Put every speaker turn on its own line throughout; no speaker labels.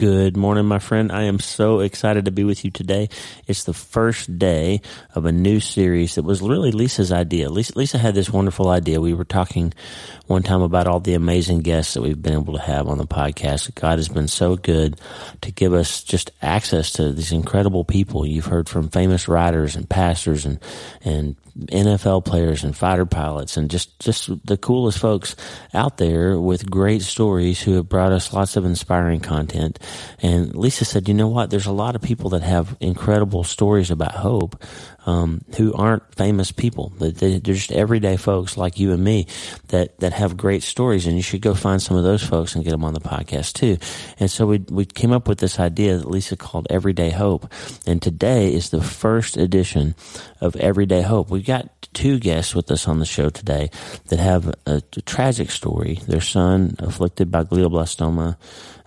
Good morning, my friend. I am so excited to be with you today. It's the first day of a new series that was really Lisa's idea. Lisa, Lisa had this wonderful idea. We were talking one time about all the amazing guests that we've been able to have on the podcast. God has been so good to give us just access to these incredible people. You've heard from famous writers and pastors and, and NFL players and fighter pilots and just, just the coolest folks out there with great stories who have brought us lots of inspiring content. And Lisa said, you know what? There's a lot of people that have incredible stories about hope, um, who aren't famous people. They're just everyday folks like you and me that, that have great stories. And you should go find some of those folks and get them on the podcast too. And so we, we came up with this idea that Lisa called Everyday Hope. And today is the first edition of Everyday Hope. We've got two guests with us on the show today that have a, a tragic story. Their son afflicted by glioblastoma,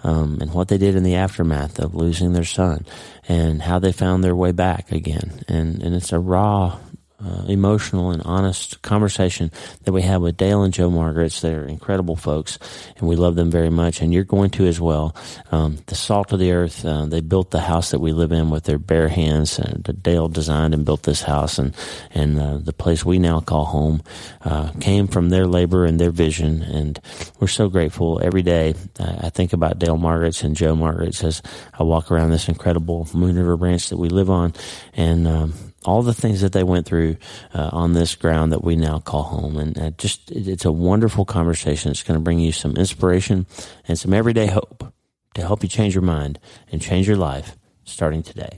um, and what they did in the aftermath of losing their son, and how they found their way back again. And and it's a raw uh, emotional and honest conversation that we have with Dale and Jo Margritz. They're incredible folks, and we love them very much. And you're going to as well. Um, the salt of the earth. Uh, they built the house that we live in with their bare hands. And Dale designed and built this house, and and uh, the place we now call home uh, came from their labor and their vision. And we're so grateful every day. I think about Dale Margritz and Jo Margritz as I walk around this incredible Moon River Ranch that we live on, and um, all the things that they went through uh, on this ground that we now call home. And uh, just, it's a wonderful conversation. It's going to bring you some inspiration and some everyday hope to help you change your mind and change your life starting today.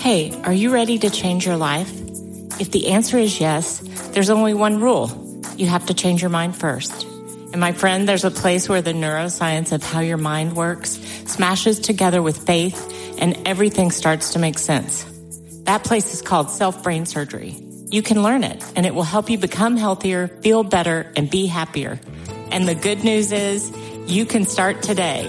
Hey, are you ready to change your life? If the answer is yes, there's only one rule. You have to change your mind first. And my friend, there's a place where the neuroscience of how your mind works smashes together with faith and everything starts to make sense. That place is called self brain surgery. You can learn it and it will help you become healthier, feel better, and be happier. And the good news is you can start today.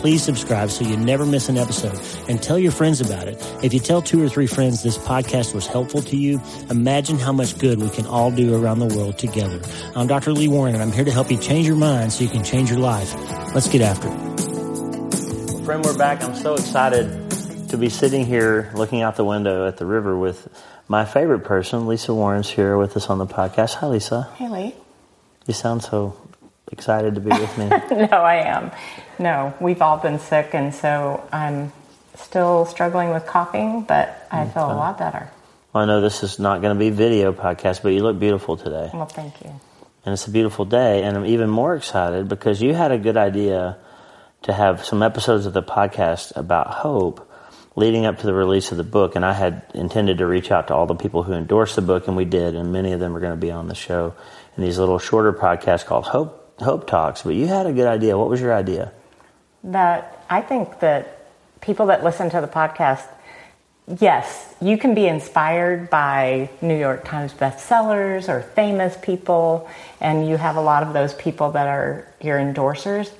please subscribe so you never miss an episode and tell your friends about it. If you tell two or three friends this podcast was helpful to you, imagine how much good we can all do around the world together. I'm Dr. Lee Warren and I'm here to help you change your mind so you can change your life. Let's get after it.
Well, friend, we're back. I'm so excited to be sitting here looking out the window at the river with my favorite person, Lisa Warren's here with us on the podcast. Hi, Lisa.
Hey, Lee.
You sound so excited to be with me.
no, I am. No, we've all been sick, and so I'm still struggling with coughing, but I mm, feel a lot better.
Well, I know this is not going to be video podcast, but you look beautiful today.
Well, thank you.
And it's a beautiful day, and I'm even more excited because you had a good idea to have some episodes of the podcast about hope leading up to the release of the book. And I had intended to reach out to all the people who endorsed the book, and we did, and many of them are going to be on the show in these little shorter podcasts called Hope Hope Talks, but you had a good idea. What was your idea?
That I think that people that listen to the podcast, yes, you can be inspired by New York Times bestsellers or famous people, and you have a lot of those people that are your endorsers.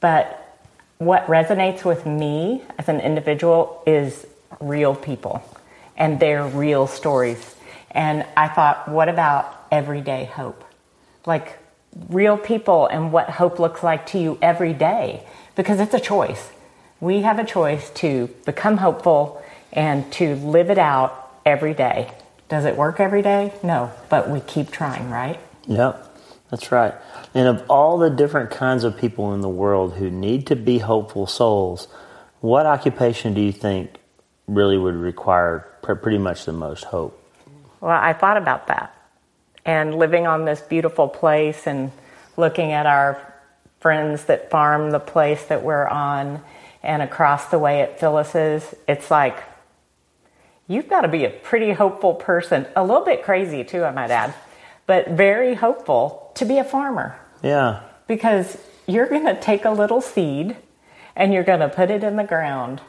But what resonates with me as an individual is real people and their real stories. And I thought, what about everyday hope? Like, real people and what hope looks like to you every day because it's a choice. We have a choice to become hopeful and to live it out every day. Does it work every day? No, but we keep trying, right?
Yep, that's right. And of all the different kinds of people in the world who need to be hopeful souls, what occupation do you think really would require pretty much the most hope?
Well, I thought about that and living on this beautiful place and looking at our friends that farm the place that we're on and across the way at Phyllis's, it's like you've got to be a pretty hopeful person, a little bit crazy too, I might add, but very hopeful to be a farmer.
Yeah.
Because you're going to take a little seed and you're going to put it in the ground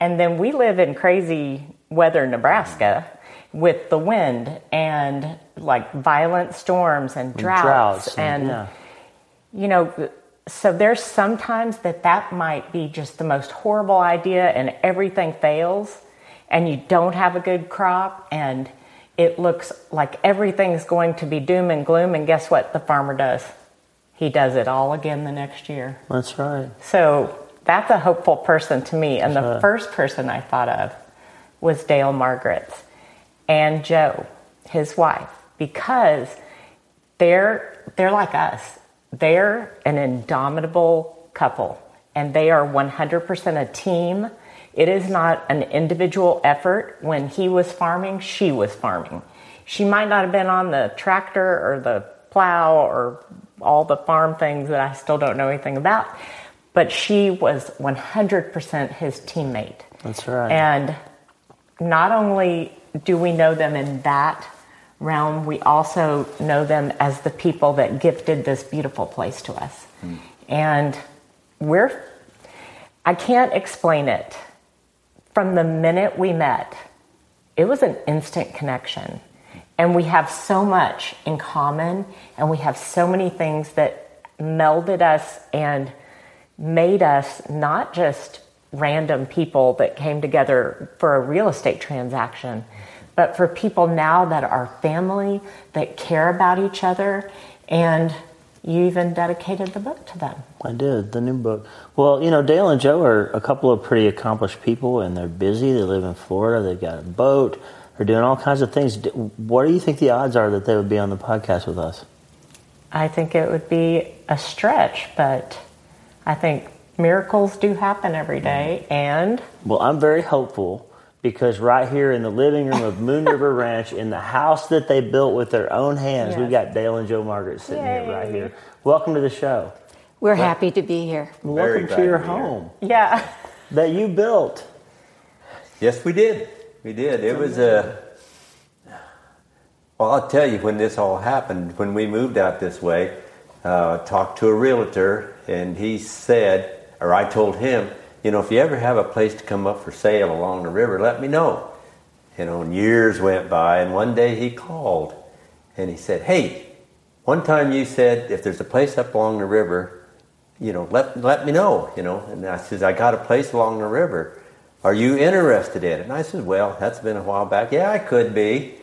And then we live in crazy weather, Nebraska, with the wind and like violent storms and droughts,
droughts and-
and
yeah.
you know so there's sometimes that that might be just the most horrible idea and everything fails and you don't have a good crop and it looks like everything's going to be doom and gloom and guess what the farmer does he does it all again the next year
That's right.
so that's a hopeful person to me and the
right.
first person i thought of was dale Margritz and Jo his wife because they're they're like us. They're an indomitable couple and they are 100% a team. It is not an individual effort. When he was farming, she was farming. She might not have been on the tractor or the plow or all the farm things that I still don't know anything about, but she was 100% his teammate.
That's right.
And not only do we know them in that realm, we also know them as the people that gifted this beautiful place to us. And we're, I can't explain it. From the minute we met, it was an instant connection. And we have so much in common, and we have so many things that melded us and made us not just random people that came together for a real estate transaction, but for people now that are family, that care about each other, and you even dedicated the book to them.
I did the new book. Well, you know, Dale and Jo are a couple of pretty accomplished people, and they're busy. They live in Florida. They've got a boat. They're doing all kinds of things. What do you think the odds are that they would be on the podcast with us?
I think it would be a stretch, but I think miracles do happen every day, and
Well, I'm very hopeful because right here in the living room of Moon River Ranch, in the house that they built with their own hands,
Yes.
we've got Dale and Jo Margritz sitting here right here. Welcome to the show.
We're happy to be here.
Very
Welcome to your
to be here.
home
yeah.
that you built.
Yes, we did. We did. It was a. Well, I'll tell you when this all happened. When we moved out this way, uh, talked to a realtor, and he said, or I told him, you know, if you ever have a place to come up for sale along the river, let me know. You know, and years went by, and one day he called, and he said, "Hey, one time you said if there's a place up along the river, you know, let let me know, you know. And I says, I got a place along the river. Are you interested in it? And I said, Well, that's been a while back. Yeah, I could be.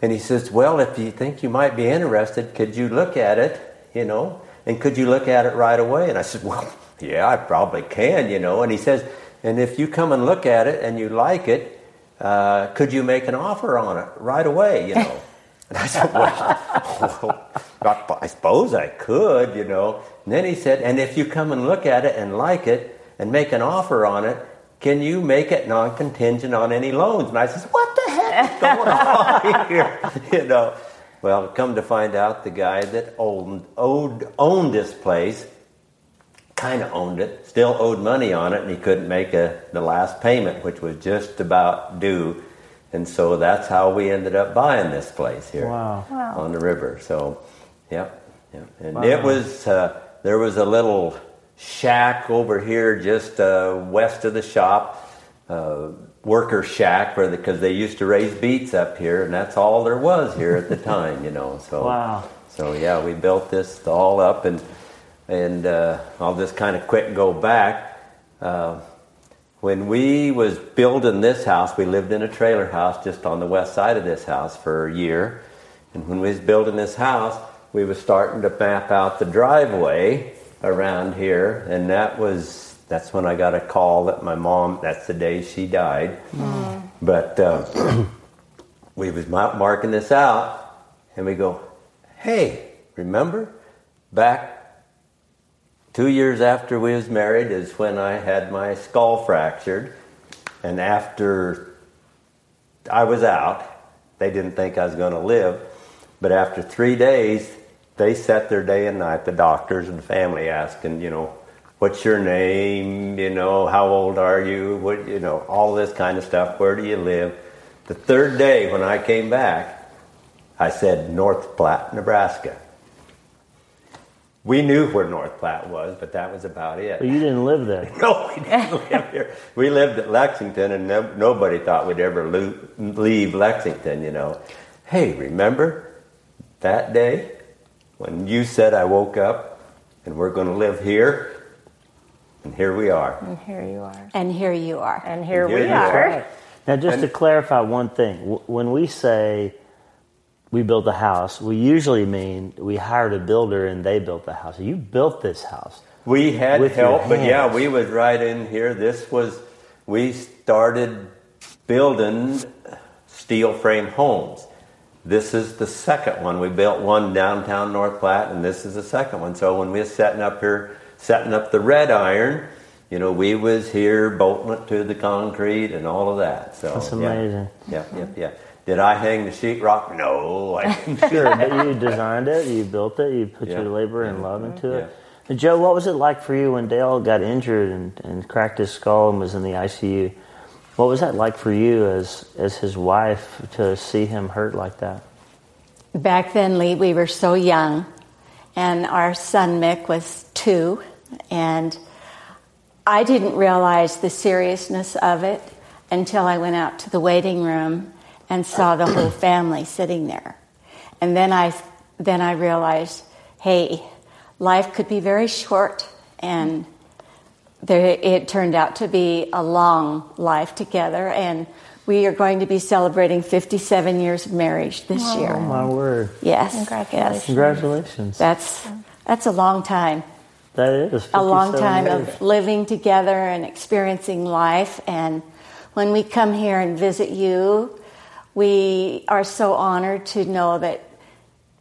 And he says, Well, if you think you might be interested, could you look at it, you know? And could you look at it right away? And I said, Well, yeah, I probably can, you know. And he says, And if you come and look at it and you like it, uh, could you make an offer on it right away, you know? And I said, well, well, I suppose I could, you know. And then he said, and if you come and look at it and like it and make an offer on it, can you make it non-contingent on any loans? And I said, what the heck is going on here? You know. Well, come to find out, the guy that owned owed, owned this place kind of owned it, still owed money on it, and he couldn't make a, the last payment, which was just about due. And so that's how we ended up buying this place here
Wow.
on the river. So, yep, yep. And
Wow.
it was uh, there was a little shack over here just uh, west of the shop, uh, worker shack, where because they used to raise beets up here, and that's all there was here at the time, you know. So,
Wow.
so yeah, we built this all up, and and uh, I'll just kind of quick go back. Uh, when we was building this house, we lived in a trailer house just on the west side of this house for a year. And when we was building this house, we was starting to map out the driveway around here, and that was that's when I got a call that my mom. That's the day she died. But uh, we was marking this out, and we go, "Hey, remember back two years after we was married is when I had my skull fractured, and after I was out, they didn't think I was going to live, but after three days, they sat there day and night, the doctors and the family asking, you know, what's your name, you know, how old are you, what, you know, all this kind of stuff, where do you live? The third day when I came back, I said North Platte, Nebraska. We knew where North Platte was, but that was about it.
But you didn't live there.
No, we didn't live here. We lived at Lexington, and no, nobody thought we'd ever lo- leave Lexington. You know. Hey, remember that day when you said I woke up and we're going to live here, and here we are.
And here you are.
And here you are.
And here
Here
we are.
are.
Now, just to clarify one thing, when we say we built the house, we usually mean we hired a builder and they built the house. You built this house.
We had
With
help, but yeah, we was right in here. This was we started building steel frame homes. This is the second one. We built one downtown North Platte, and this is the second one. So when we was setting up here, setting up the red iron, you know, we was here bolting it to the concrete and all of that. So
That's
yeah.
amazing.
Yeah, yeah, yeah. Did I hang the sheetrock? No, I didn't.
Sure, but you designed it, you built it, you put
Yeah.
your labor and love into it. And Jo, what was it like for you when Dale got injured and, and cracked his skull and was in the ICU? What was that like for you as as his wife to see him hurt like that?
Back then, Lee, we were so young, and our son Mick was two, and I didn't realize the seriousness of it until I went out to the waiting room and saw the whole family sitting there. And then I, then I realized, hey, life could be very short, and there, it turned out to be a long life together, and we are going to be celebrating 57 years of marriage this
Oh
year.
my word!
Yes,
Congratulations.
yes.
Congratulations.
That's that's a long time.
that is
A long time
years.
of living together and experiencing life. And when we come here and visit you, we are so honored to know that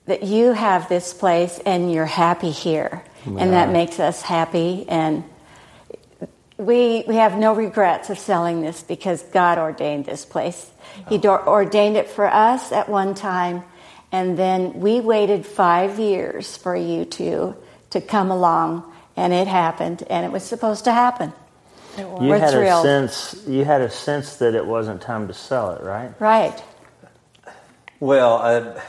that you have this place and you're happy here, and that makes us happy. And we we have no regrets of selling this because God ordained this place. He oh. do- ordained it for us at one time, and then we waited five years for you to to come along, and it happened, and it was supposed to happen.
You
We're
had
thrilled.
a sense. You had a sense that it wasn't time to sell it, right?
Right.
Well, uh,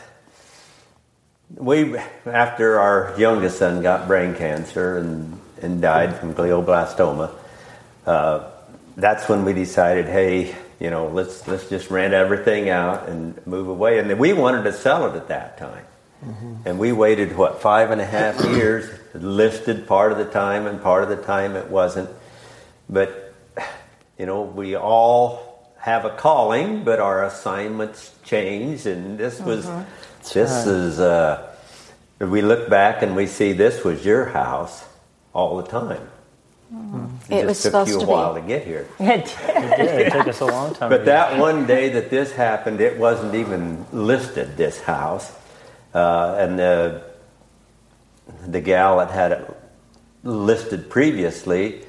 we after our youngest son got brain cancer and, and died from glioblastoma, uh, that's when we decided, hey, you know, let's let's just rent everything out and move away. And we wanted to sell it at that time, and we waited what five and a half years, listed part of the time, and part of the time it wasn't. But you know, we all have a calling, but our assignments change, and this was this is. Uh, we look back and we see this was your house all the time.
It
just
was
took
supposed
you a
to
while
be.
to get here.
Yeah, it took us a long time.
But that one day that this happened, it wasn't even listed. This house, uh, and the the gal that had it listed previously,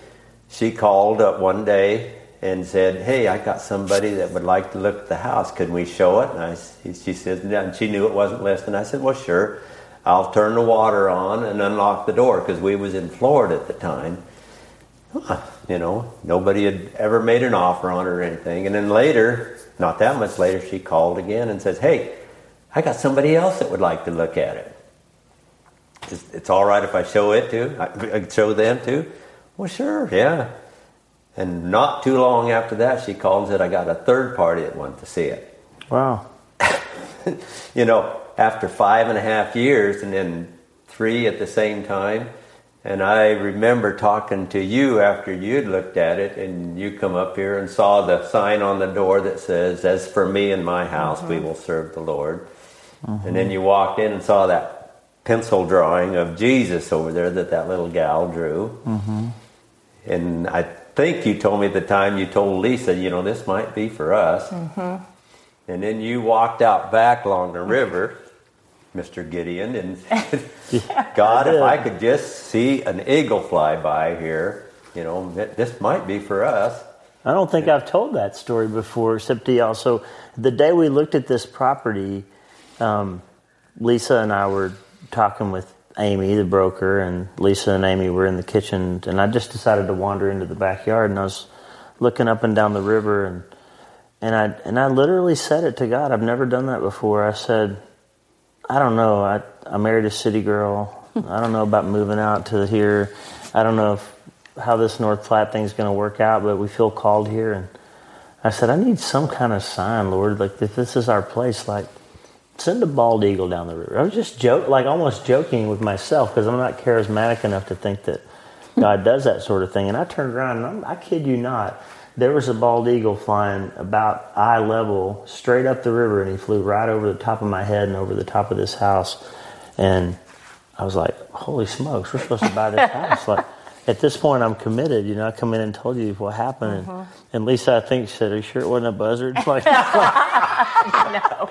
she called up one day and said, "Hey, I got somebody that would like to look at the house. Can we show it?" And I, she says, and she knew it wasn't listed. And I said, "Well, sure. I'll turn the water on and unlock the door because we was in Florida at the time." you know, nobody had ever made an offer on it or anything. And then later, not that much later, she called again and says, "Hey, I got somebody else that would like to look at it. It's, it's all right if I show it to, I, I show them too." Well, sure, yeah. And not too long after that, she called and said, "I got a third party that wants to see it."
wow.
you know, after five and a half years and then three at the same time. And I remember talking to you after you'd looked at it and you come up here and saw the sign on the door that says, As for me and my house, we mm-hmm. will serve the Lord. Mm-hmm. And then you walked in and saw that pencil drawing of Jesus over there that that little gal drew. Mm-hmm. And I think you told me at the time you told Lisa, you know, this might be for us. And then you walked out back along the river, Mr. Gideon, and said, God, if I could just see an eagle fly by here, you know, this might be for us.
I don't think I've told that story before, except to y'all. So the day we looked at this property, um, Lisa and I were talking with Amy, the broker, and Lisa and Amy were in the kitchen, and I just decided to wander into the backyard, and I was looking up and down the river, and and I and I literally said it to God. I've never done that before. I said, I don't know. I I married a city girl. I don't know about moving out to here. I don't know if, how this North Platte thing's going to work out, but we feel called here. And I said, I need some kind of sign, Lord. Like, if this is our place, like, send a bald eagle down the river. I was just joke, like almost joking with myself because I'm not charismatic enough to think that hmm. God does that sort of thing. And I turned around and I'm, I kid you not, there was a bald eagle flying about eye level straight up the river, and he flew right over the top of my head and over the top of this house. And I was like, "Holy smokes, we're supposed to buy this house!" like at this point, I'm committed. You know, I come in and told you what happened, and, and Lisa, I think, said, "Are you sure it wasn't a buzzard?" Like,
no.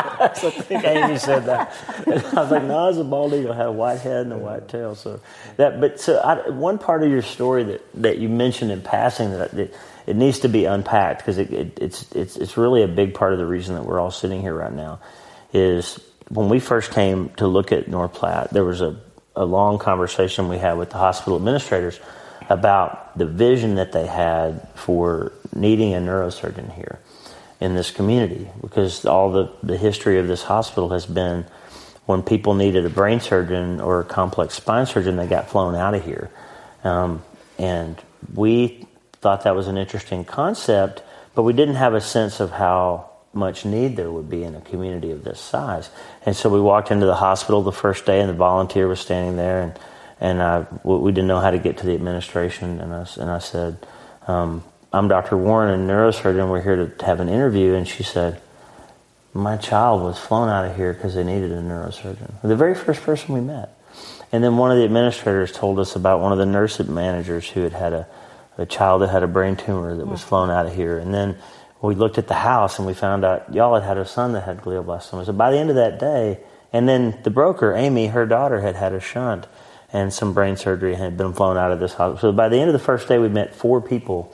I think Amy said that. And I was like, "No, it's a bald eagle. It had a white head and a white tail." So that, but so I, one part of your story that that you mentioned in passing that. that it needs to be unpacked because it, it, it's it's it's really a big part of the reason that we're all sitting here right now. Is when we first came to look at North Platte, there was a, a long conversation we had with the hospital administrators about the vision that they had for needing a neurosurgeon here in this community because all the, the history of this hospital has been when people needed a brain surgeon or a complex spine surgeon, they got flown out of here. Um, and we thought that was an interesting concept, but we didn't have a sense of how much need there would be in a community of this size. And so we walked into the hospital the first day, and the volunteer was standing there, and and I, we didn't know how to get to the administration, and I and I said, um, "I'm Dr. Warren, a neurosurgeon. We're here to have an interview." And she said, "My child was flown out of here because they needed a neurosurgeon." The very first person we met. And then one of the administrators told us about one of the nurse managers who had had a a child that had a brain tumor that was flown out of here. And then we looked at the house and we found out y'all had had a son that had glioblastoma. So by the end of that day, and then the broker, Amy, her daughter had had a shunt and some brain surgery had been flown out of this hospital. So by the end of the first day, we met four people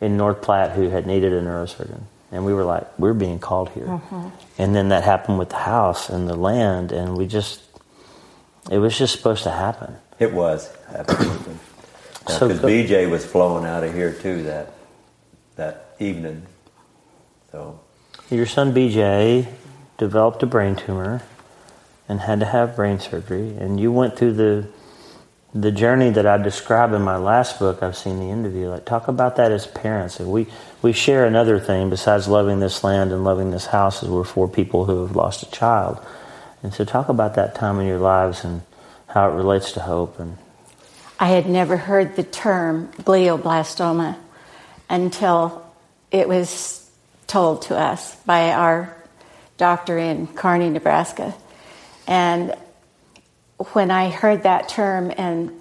in North Platte who had needed a neurosurgeon. And we were like, we're being called here. Mm-hmm. And then that happened with the house and the land, and we just, it was just supposed to happen.
It was, absolutely. Because so, BJ was flowing out of here too that that evening. So
your son BJ developed a brain tumor and had to have brain surgery, and you went through the the journey that I describe in my last book. I've seen the interview. Like talk about that as parents. And we we share another thing besides loving this land and loving this house. Is we're four people who have lost a child, and so talk about that time in your lives and how it relates to hope and
I had never heard the term glioblastoma until it was told to us by our doctor in Kearney, Nebraska. And when I heard that term and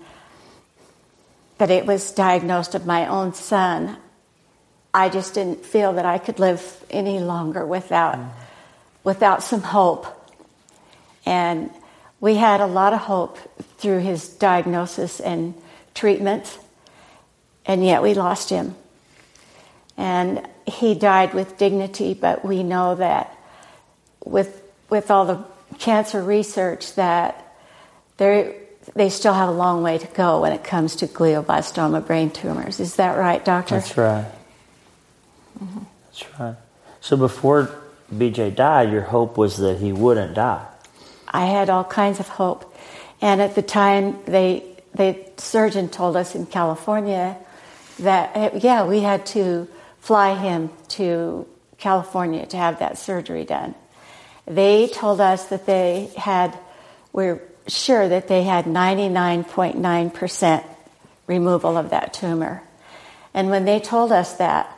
that it was diagnosed of my own son, I just didn't feel that I could live any longer without mm. without some hope. And we had a lot of hope through his diagnosis and treatment, and yet we lost him. And he died with dignity, but we know that with, with all the cancer research that they still have a long way to go when it comes to glioblastoma brain tumors. Is that right, doctor?
That's right. Mm-hmm. That's right. So before BJ died, your hope was that he wouldn't die.
I had all kinds of hope. And at the time, they, the surgeon told us in California that, yeah, we had to fly him to California to have that surgery done. They told us that they had, we're sure that they had 99.9% removal of that tumor. And when they told us that,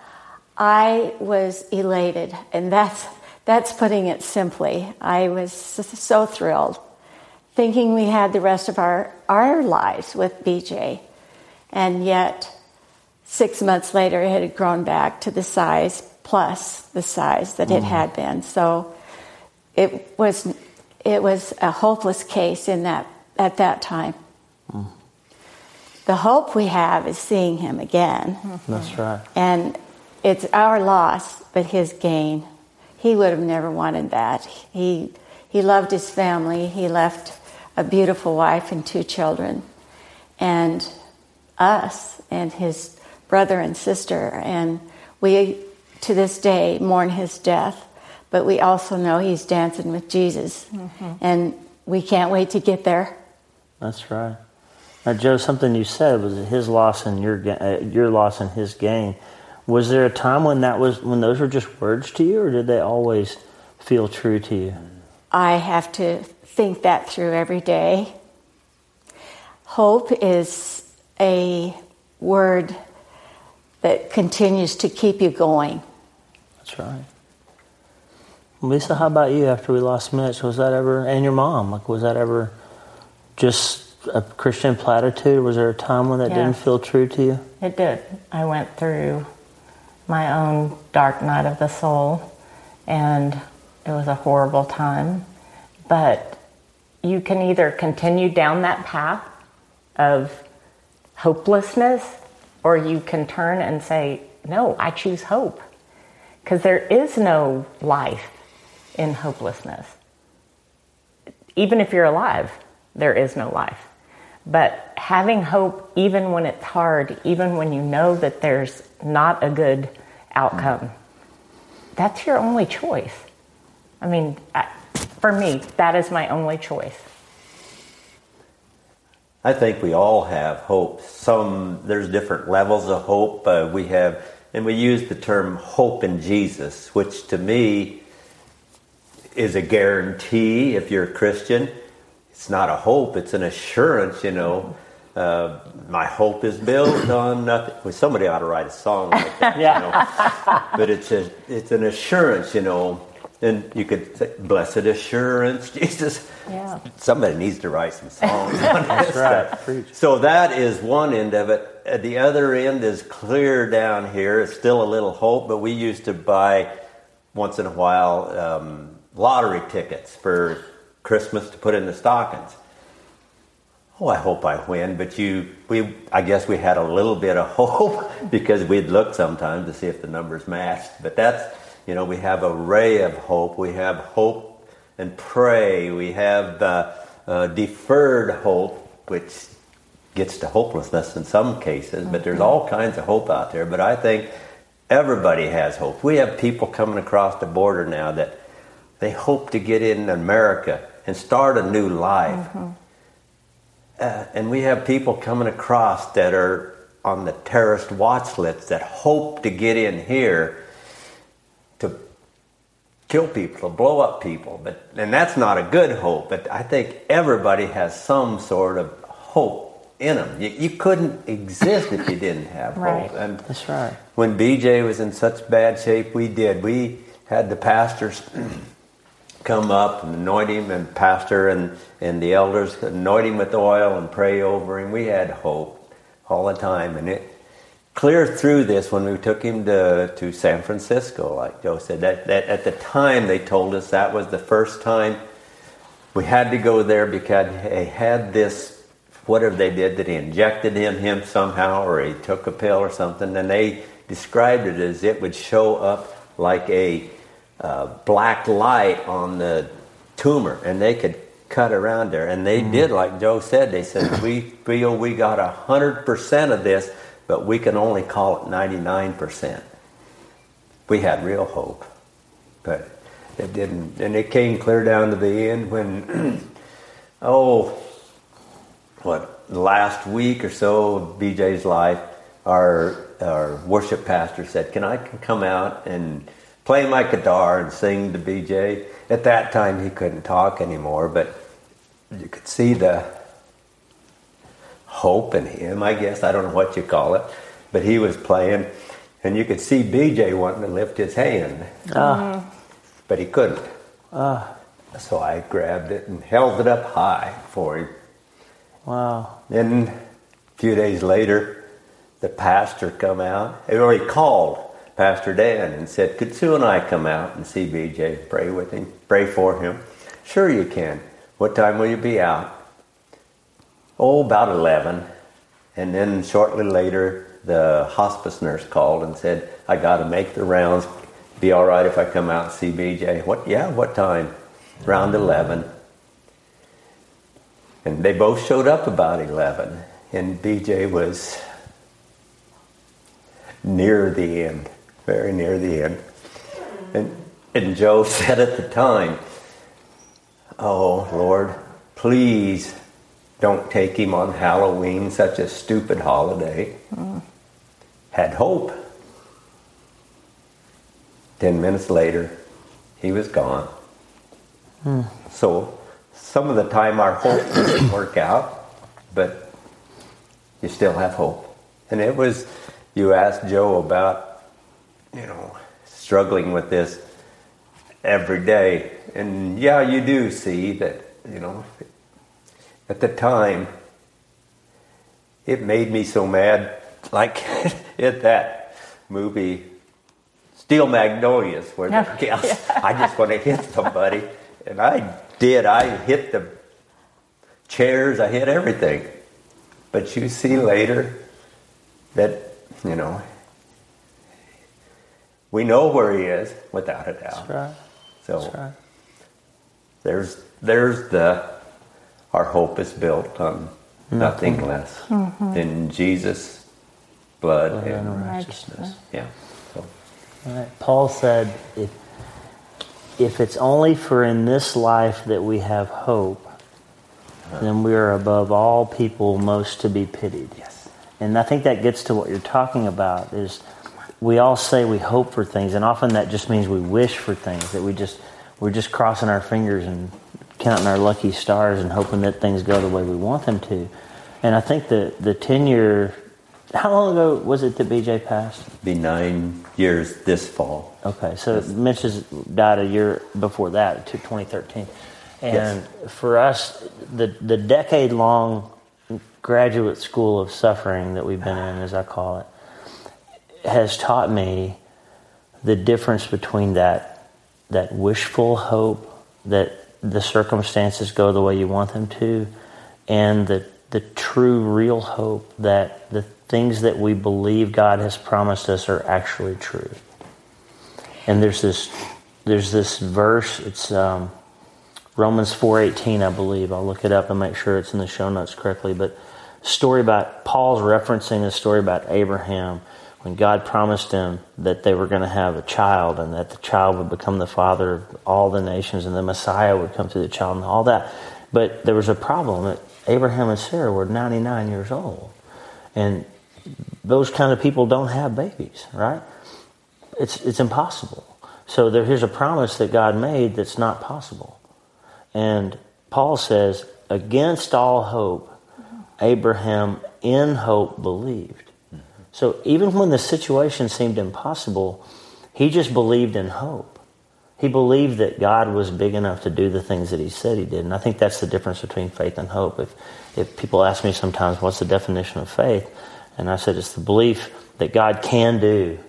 I was elated, and that's that's putting it simply. I was so thrilled, thinking we had the rest of our, our lives with BJ. And yet, six months later, it had grown back to the size plus the size that it mm. had been. So it was, it was a hopeless case in that, at that time. Mm. The hope we have is seeing him again.
That's right.
And it's our loss, but his gain he would have never wanted that. He, he loved his family. He left a beautiful wife and two children, and us and his brother and sister. And we, to this day, mourn his death, but we also know he's dancing with Jesus. Mm-hmm. And we can't wait to get there.
That's right. Now, Jo, something you said was his loss and your uh, your loss and his gain. Was there a time when that was when those were just words to you, or did they always feel true to you?
I have to think that through every day. Hope is a word that continues to keep you going.
That's right. Lisa, how about you? After we lost Mitch, was that ever and your mom? Like, was that ever just a Christian platitude? Was there a time when that didn't feel true to you?
It did. I went through my own dark night of the soul, and it was a horrible time. But you can either continue down that path of hopelessness, or you can turn and say, No, I choose hope. Because there is no life in hopelessness. Even if you're alive, there is no life. But having hope, even when it's hard, even when you know that there's not a good outcome, that's your only choice. I mean, for me, that is my only choice.
I think we all have hope. Some there's different levels of hope. Uh, we have, and we use the term hope in Jesus, which to me is a guarantee. If you're a Christian, it's not a hope; it's an assurance. You know, uh, my hope is built on nothing. Well, somebody ought to write a song like that.
Yeah.
You know? but it's a, it's an assurance. You know, and you could say, "Blessed assurance, Jesus."
Yeah.
Somebody needs to write some songs on this
right.
stuff.
Preach.
So that is one end of it. At the other end is clear down here. It's still a little hope, but we used to buy once in a while um, lottery tickets for Christmas to put in the stockings. Oh, I hope I win, but you, we, I guess we had a little bit of hope because we'd look sometimes to see if the numbers matched. But that's, you know, we have a ray of hope. We have hope and pray. We have uh, uh, deferred hope, which gets to hopelessness in some cases, but there's all kinds of hope out there. But I think everybody has hope. We have people coming across the border now that they hope to get in America and start a new life. Uh, and we have people coming across that are on the terrorist watch list that hope to get in here kill people, to blow up people. But and that's not a good hope. But I think everybody has some sort of hope in them. You, you couldn't exist if you didn't have
Right.
hope. And
That's right.
when BJ was in such bad shape, we did. We had the pastors come up and anoint him, and pastor and, and the elders anoint him with oil and pray over him. We had hope all the time, and it clear through this when we took him to, to San Francisco, like Jo said. That, that at the time they told us that was the first time we had to go there because they had this whatever they did that he injected in him somehow or he took a pill or something and they described it as it would show up like a uh, black light on the tumor and they could cut around there and they did like Jo said they said we feel we got 100% of this but we can only call it 99% we had real hope but it didn't and it came clear down to the end when oh what last week or so of BJ's life, our our worship pastor said, "Can I come out and play my guitar and sing to BJ?" At that time, he couldn't talk anymore, but you could see the hope in him. I guess I don't know what you call it, but he was playing, and you could see BJ wanting to lift his hand, ah. but he couldn't. Ah. So I grabbed it and held it up high for him.
Wow.
Then a few days later, the pastor come out, or he called Pastor Dan and said, "Could Sue and I come out and see BJ, pray with him, pray for him?" Sure, you can. What time will you be out? Oh, about eleven. And then shortly later, the hospice nurse called and said, "I got to make the rounds. Be all right if I come out and see BJ?" What? Yeah. What time? Round eleven. And they both showed up about 11. And BJ was near the end, very near the end. And, and Jo said at the time, Oh, Lord, please don't take him on Halloween, such a stupid holiday. Had hope. Ten minutes later, he was gone. Hmm. So, some of the time our hope doesn't work out, but you still have hope. And it was, you asked Jo about, you know, struggling with this every day. And yeah, you do see that, you know, at the time, it made me so mad. Like at that movie, Steel Magnolias, where the gal, I just want to hit somebody. And I did. I hit the chairs, I hit everything. But you see later that, you know, we know where he is without a doubt.
That's right.
So
That's right.
there's there's the our hope is built on nothing less mm-hmm. than Jesus' blood and
Righteousness.
yeah. So
All right. Paul said, if, if it's only for in this life that we have hope, uh-huh. then we are above all people most to be pitied.
yes.
And I think that gets to what you're talking about is we all say we hope for things and often that just means we wish for things that we just we're just crossing our fingers and counting our lucky stars and hoping that things go the way we want them to. And I think the the 10 year how long ago was it that BJ passed?
Be nine years this fall.
Okay, so Mitch has died a year before that, to 2013. And for us, the, the decade long graduate school of suffering that we've been in, as I call it, has taught me the difference between that, that wishful hope that the circumstances go the way you want them to and the, the true, real hope that the things that we believe God has promised us are actually true. And there's this there's this verse it's um, romans 4.18 i believe. I'll look it up and make sure it's in the show notes correctly. But story about paul's referencing a story about abraham when god promised him that they were going to have a child and that the child would become the father of all the nations and the messiah would come through the child and all that but there was a problem that abraham and sarah were 99 years old and those kind of people don't have babies right it's it's impossible. So there, here's a promise that God made that's not possible. And Paul says, against all hope, Abraham in hope believed. So even when the situation seemed impossible, he just believed in hope. He believed that God was big enough to do the things that he said he did. And I think that's the difference between faith and hope. If, if people ask me sometimes, what's the definition of faith? And I said, it's the belief that God can do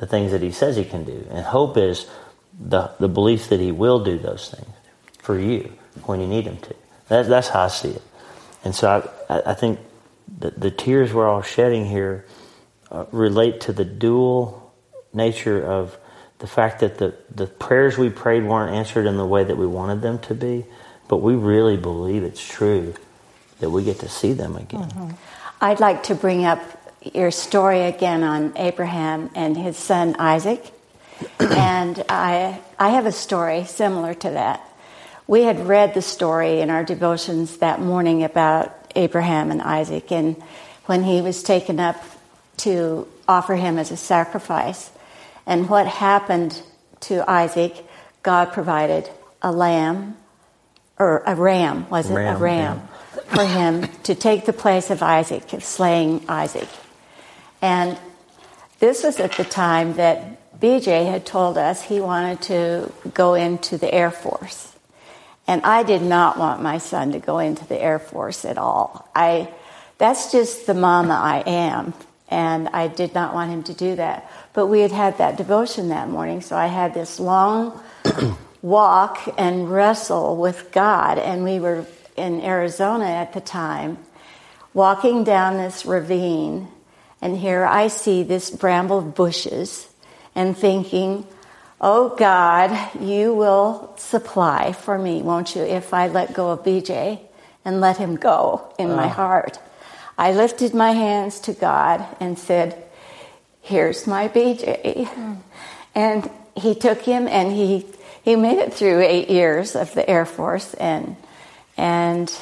the things that he says he can do. And hope is the, the belief that he will do those things for you when you need him to. That, that's how I see it. And so I, I think the, the tears we're all shedding here uh, relate to the dual nature of the fact that the, the prayers we prayed weren't answered in the way that we wanted them to be, but we really believe it's true that we get to see them again.
I'd like to bring up your story again on Abraham and his son Isaac. and I, I have a story similar to that. We had read the story in our devotions that morning about Abraham and Isaac, and when he was taken up to offer him as a sacrifice. And what happened to Isaac, God provided a lamb, or a ram, was it?
Ram,
a ram, for him to take the place of Isaac, of slaying Isaac. And this was at the time that BJ had told us he wanted to go into the Air Force. And I did not want my son to go into the Air Force at all. I, that's just the mama I am. And I did not want him to do that. But we had had that devotion that morning, so I had this long walk and wrestle with God. And we were in Arizona at the time, walking down this ravine. And here I see this bramble of bushes and thinking, Oh God, you will supply for me, won't you, if I let go of BJ and let him go in my oh. heart. I lifted my hands to God and said, Here's my BJ. Hmm. And he took him and he, he made it through eight years of the Air Force and, and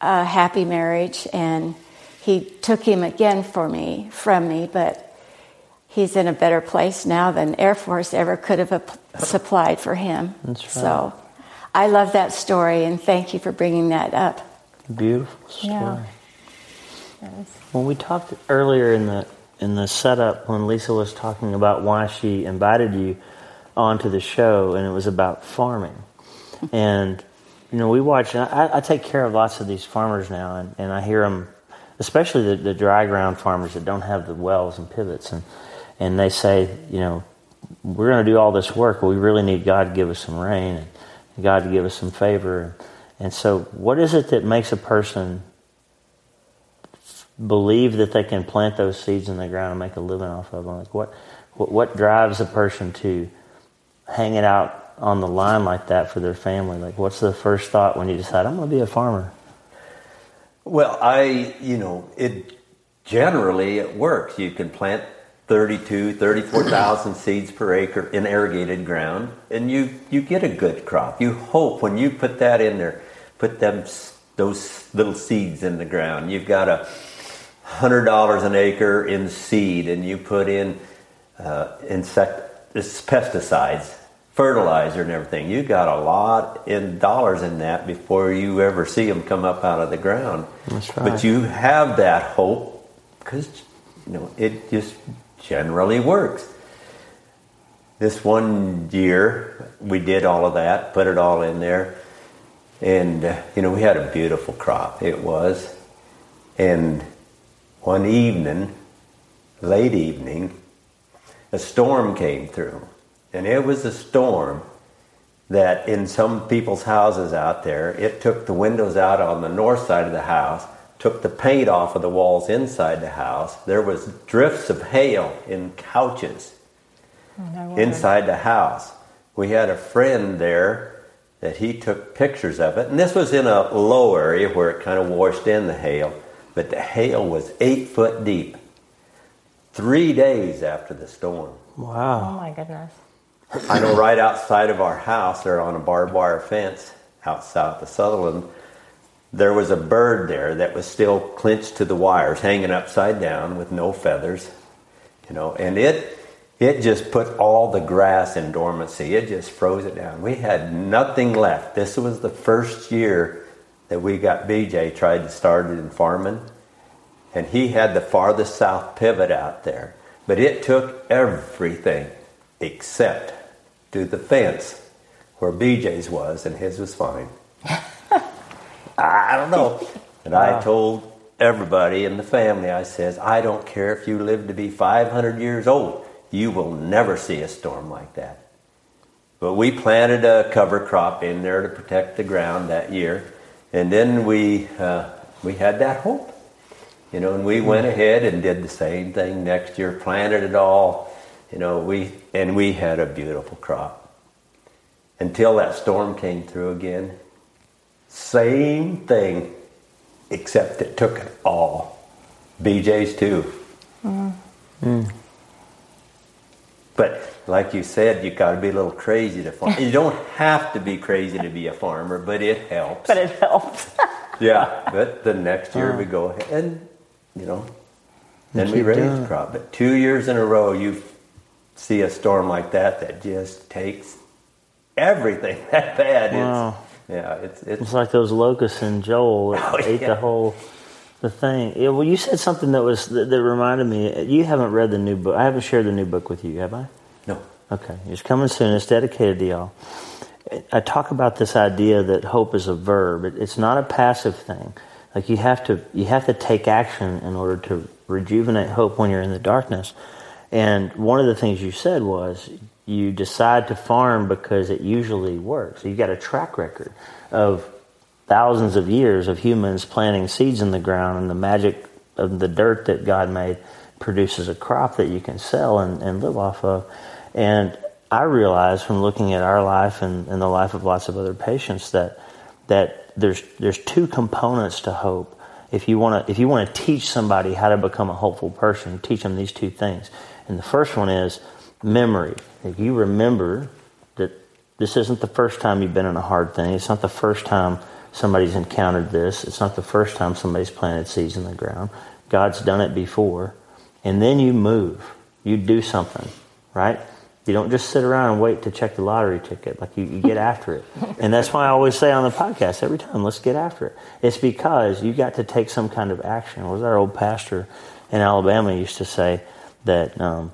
a happy marriage, and he took him again for me from me, but he's in a better place now than Air Force ever could have supplied for him.
That's right.
So I love that story, and thank you for bringing that up.
Beautiful story.
Yeah.
When we talked earlier in the in the setup, when Lisa was talking about why she invited you onto the show, and it was about farming, and you know we watch. I, I take care of lots of these farmers now, and, and I hear them, especially the, the dry ground farmers that don't have the wells and pivots, and and they say, you know, we're going to do all this work, but we really need God to give us some rain and God to give us some favor. And so, what is it that makes a person believe that they can plant those seeds in the ground and make a living off of them? Like what, what, what drives a person to hang it out on the line like that for their family? Like, what's the first thought when you decide I'm going to be a farmer?
Well, I, you know, it generally it works. You can plant 32, 34,000 seeds per acre in irrigated ground, and you, you get a good crop. You hope when you put that in there, put them those little seeds in the ground. You've got a hundred dollars an acre in seed, and you put in uh, insect pesticides, fertilizer, and everything. You got a lot in dollars in that before you ever see them come up out of the ground.
That's right.
But you have that hope because you know it just generally works. This one year, we did all of that, put it all in there, and uh, you know we had a beautiful crop. It was, and one evening, late evening, a storm came through, and it was a storm that in some people's houses out there, it took the windows out on the north side of the house took the paint off of the walls inside the house. There was drifts of hail in couches
Oh, no
inside the house. We had a friend there that he took pictures of it, and this was in a low area where it kind of washed in the hail, but the hail was eight foot deep. Three days after the storm.
Wow.
Oh my goodness.
I know right outside of our house, there on a barbed wire fence out south of Sutherland, there was a bird there that was still clinched to the wires, hanging upside down with no feathers, you know, and it it just put all the grass in dormancy. It just froze it down. We had nothing left. This was the first year that we got BJ tried to start it in farming, and he had the farthest south pivot out there. But it took everything except to the fence where BJ's was, and his was fine. I don't know. And I told everybody in the family, I says, I don't care if you live to be 500 years old, you will never see a storm like that. But we planted a cover crop in there to protect the ground that year, and then we uh, we had that hope, you know, and we went ahead and did the same thing next year, planted it all, you know, we and we had a beautiful crop until that storm came through again. Same thing, except it took it all. BJ's too. Hmm. Hmm. But like you said, you got to be a little crazy to farm. you don't have to be crazy to be a farmer, but it helps.
But it helps.
yeah, but the next year we uh. go ahead and you know, then we raise crop. But two years in a row, you see a storm like that that just takes everything that bad.
Wow.
Yeah, it's it's
It's like those locusts in Joel that
Oh,
ate
yeah.
the whole the thing. Yeah, well, you said something that was that, that reminded me. You haven't read the new book. I haven't shared the new book with you, have I?
no.
Okay, it's coming soon. It's dedicated to y'all. I talk about this idea that hope is a verb. It, it's not a passive thing. Like you have to you have to take action in order to rejuvenate hope when you're in the darkness. And one of the things you said was you decide to farm because it usually works. You've got a track record of thousands of years of humans planting seeds in the ground and the magic of the dirt that God made produces a crop that you can sell and, and live off of. And I realize from looking at our life and, and the life of lots of other patients that that there's there's two components to hope. If you want to if you want to teach somebody how to become a hopeful person, teach them these two things. And the first one is memory. If you remember that this isn't the first time you've been in a hard thing, it's not the first time somebody's encountered this. It's not the first time somebody's planted seeds in the ground. God's done it before. And then you move. You do something, right? You don't just sit around and wait to check the lottery ticket. Like you, you get after it. And that's why I always say on the podcast every time, let's get after it. It's because you got to take some kind of action. What was our old pastor in Alabama used to say that um,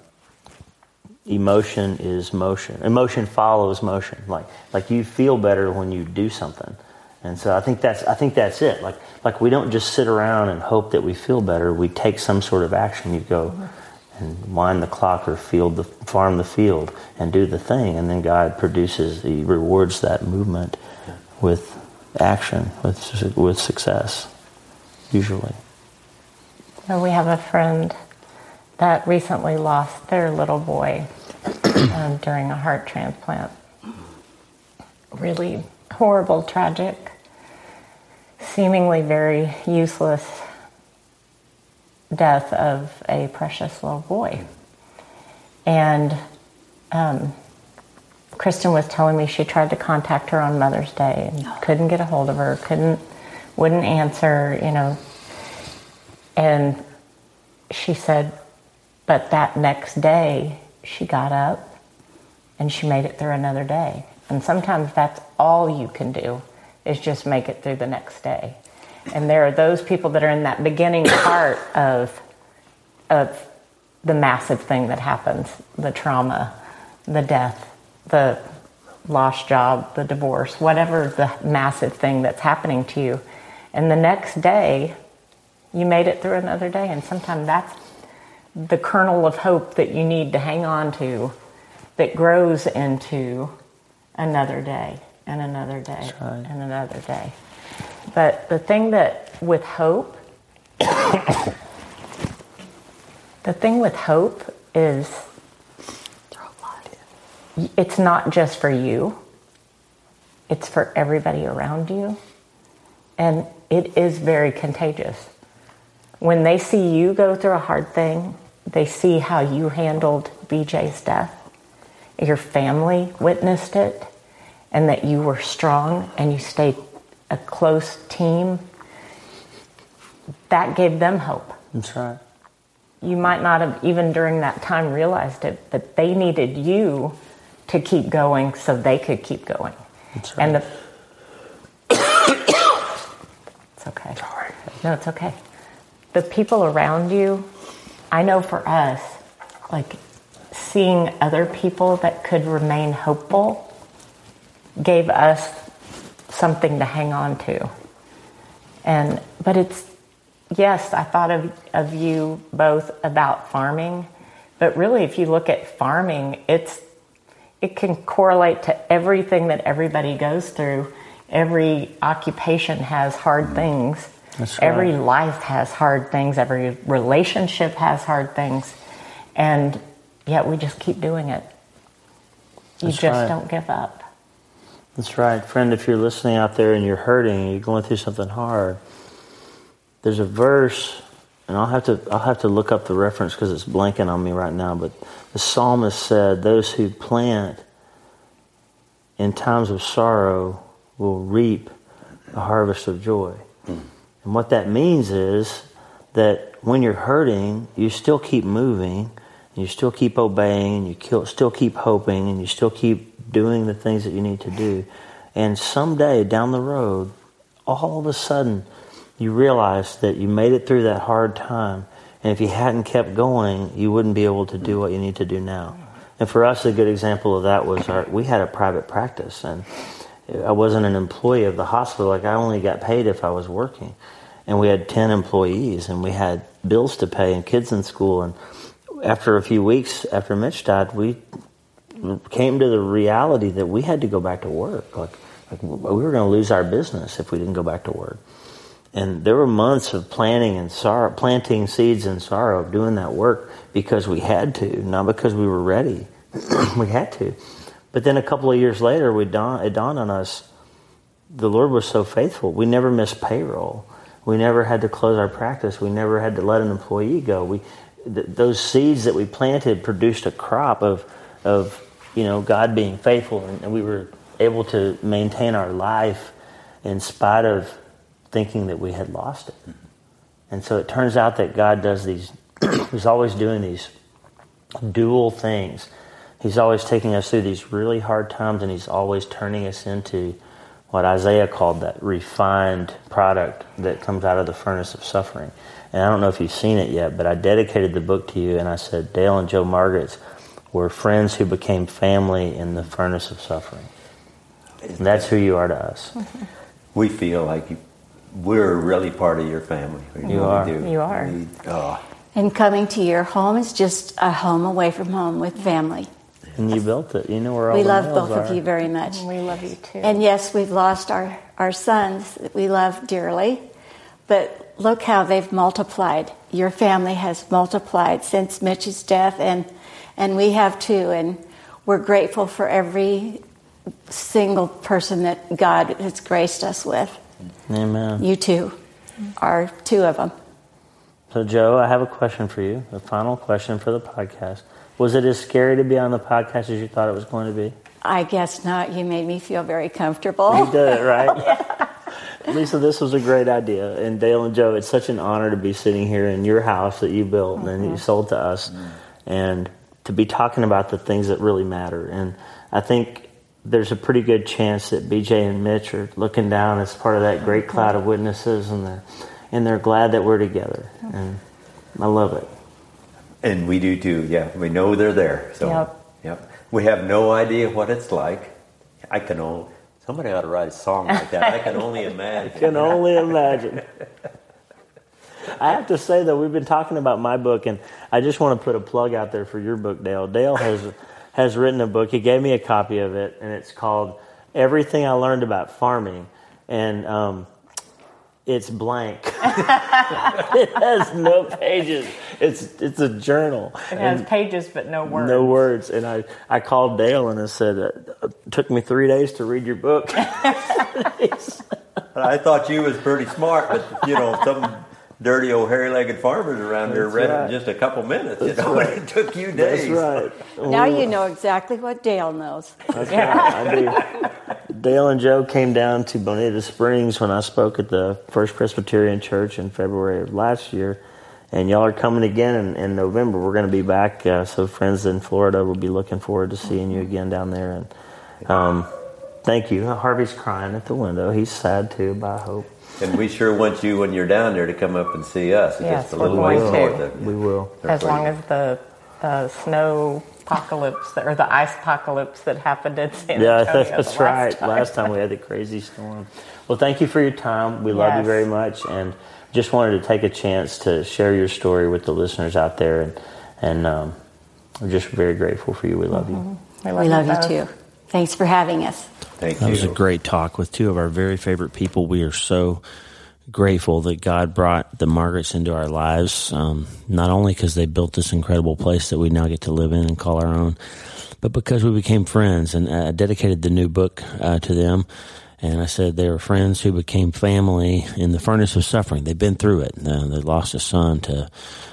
emotion is motion. Emotion follows motion. Like like you feel better when you do something. And so I think that's I think that's it. Like like we don't just sit around and hope that we feel better. We take some sort of action. You go and wind the clock or field the farm the field and do the thing, and then God produces He rewards that movement with action, with with success, usually.
we have a friend that recently lost their little boy um, during a heart transplant. Really horrible, tragic, seemingly very useless death of a precious little boy. And um, Kristen was telling me she tried to contact her on Mother's Day and couldn't get a hold of her, couldn't, wouldn't answer, you know. And she said, but that next day, she got up and she made it through another day. And sometimes that's all you can do is just make it through the next day. And there are those people that are in that beginning part of, of the massive thing that happens the trauma, the death, the lost job, the divorce, whatever the massive thing that's happening to you. And the next day, you made it through another day. And sometimes that's the kernel of hope that you need to hang on to that grows into another day and another day right. and another day. But the thing that with hope, the thing with hope is it's not just for you, it's for everybody around you. And it is very contagious. When they see you go through a hard thing, they see how you handled BJ's death, your family witnessed it, and that you were strong and you stayed a close team, that gave them hope.
That's right.
You might not have even during that time realized it, but they needed you to keep going so they could keep going.
That's right.
And the It's okay.
Sorry.
No, it's okay. The people around you, I know for us, like seeing other people that could remain hopeful gave us something to hang on to. And but it's yes, I thought of of you both about farming, but really if you look at farming, it's it can correlate to everything that everybody goes through. Every occupation has hard things.
Right.
Every life has hard things. Every relationship has hard things. And yet we just keep doing it. You
That's
just
right.
don't give up.
That's right. Friend, if you're listening out there and you're hurting, you're going through something hard, there's a verse, and I'll have to, I'll have to look up the reference because it's blanking on me right now, but the psalmist said, Those who plant in times of sorrow will reap a harvest of joy. Mm. And what that means is that when you're hurting, you still keep moving, you still keep obeying, and you still keep hoping, and you still keep doing the things that you need to do. And someday down the road, all of a sudden, you realize that you made it through that hard time. And if you hadn't kept going, you wouldn't be able to do what you need to do now. And for us, a good example of that was our, we had a private practice, and I wasn't an employee of the hospital. Like I only got paid if I was working, and we had ten employees, and we had bills to pay and kids in school. And after a few weeks after Mitch died, we came to the reality that we had to go back to work. Like, like we were going to lose our business if we didn't go back to work. And there were months of planting and sorrow, planting seeds in sorrow, of doing that work because we had to, not because we were ready. we had to. But then a couple of years later, we dawned, it dawned on us the Lord was so faithful. We never missed payroll. We never had to close our practice. We never had to let an employee go. We, th- those seeds that we planted produced a crop of, of you know, God being faithful, and, and we were able to maintain our life in spite of thinking that we had lost it. And so it turns out that God does these, He's always doing these dual things. He's always taking us through these really hard times, and He's always turning us into what Isaiah called that refined product that comes out of the furnace of suffering. And I don't know if you've seen it yet, but I dedicated the book to you, and I said, Dale and Jo Margritz were friends who became family in the furnace of suffering. And that's who you are to us.
We feel like you, we're really part of your family. We
You
really
are.
do.
You are.
We- oh,
And coming to your home is just a home away from home with family.
And you built it. You know where all
We
the
love
nails
both of you very much.
We love you too.
And yes, we've lost our, our sons that we love dearly, but look how they've multiplied. Your family has multiplied since Mitch's death, and, and we have too. And we're grateful for every single person that God has graced us with.
Amen.
You two are two of them.
So, Jo, I have a question for you. The final question for the podcast. Was it as scary to be on the podcast as you thought it was going to be?
I guess not. You made me feel very comfortable.
You did it, right? Lisa, this was a great idea. And Dale and Jo, it's such an honor to be sitting here in your house that you built and you mm-hmm. sold to us and to be talking about the things that really matter. And I think there's a pretty good chance that BJ and Mitch are looking down as part of that great mm-hmm. cloud of witnesses and they're, and they're glad that we're together. And I love it.
and we do too. Yeah, we know they're there. So,
Yep.
yep. We have no idea what it's like. I can only. Somebody ought to write a song like that. I can only imagine.
I can only imagine. I have to say though, we've been talking about my book, and I just want to put a plug out there for your book, Dale. Dale has has written a book. He gave me a copy of it, and it's called "Everything I Learned About Farming," and um, it's blank. it has no pages. It's it's a journal.
it has
And-
pages but no words.
no words. And I, I called Dale and I said, it took me three days to read your book.
I thought you was pretty smart, but you know, some dirty old hairy-legged farmers around here
That's
read
right.
it in just a couple minutes. You know,
right.
it took you days.
That's right.
Now you know exactly what Dale knows.
That's right. I do. Dale and Jo came down to Bonita Springs when I spoke at the First Presbyterian Church in February of last year. And y'all are coming again in, in November. We're going to be back. Uh, so, friends in Florida will be looking forward to seeing you again down there. And um, thank you. Harvey's crying at the window. He's sad too, but I hope.
And we sure want you when you're down there to come up and see us.
Yes,
just a
we're
little ways
going
north
to.
of you.
We will.
As long as the uh, snow apocalypse or the ice apocalypse that happened in San Diego.
Yeah,
Antonio.
that's
the
right.
last time.
Last time we had the crazy storm. Well, thank you for your time. We love you very much, and just wanted to take a chance to share your story with the listeners out there, and and um, we're just very grateful for you. We love you.
We love
both.
you too. Thanks for having us.
Thank
That
you.
That was a great talk with two of our very favorite people. We are so grateful that God brought the Margritz into our lives, um, not only because they built this incredible place that we now get to live in and call our own, but because we became friends. And uh, I dedicated the new book uh, to them. And I said they were friends who became family in the furnace of suffering. They've been through it. Uh, they lost a son to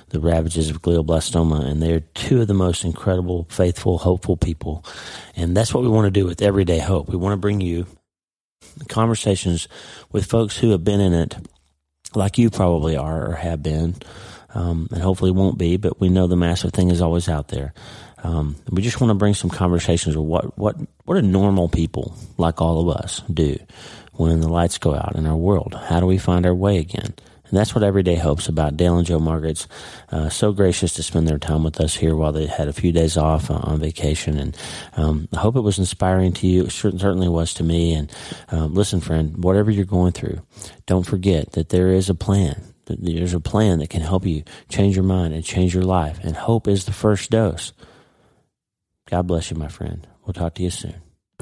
the ravages of glioblastoma, and they're two of the most incredible, faithful, hopeful people. And that's what we want to do with Everyday Hope. We want to bring you conversations with folks who have been in it, like you probably are or have been, um, and hopefully won't be. But we know the massive thing is always out there. Um, we just want to bring some conversations with what what what do normal people like all of us do when the lights go out in our world? How do we find our way again? And that's what Everyday Hope's about. Dale and Jo Margritz uh, so gracious to spend their time with us here while they had a few days off uh, on vacation. And um, I hope it was inspiring to you. It certainly was to me. And um, listen, friend, whatever you're going through, don't forget that there is a plan. There's a plan that can help you change your mind and change your life. And hope is the first dose. God bless you, my friend. We'll talk to you soon.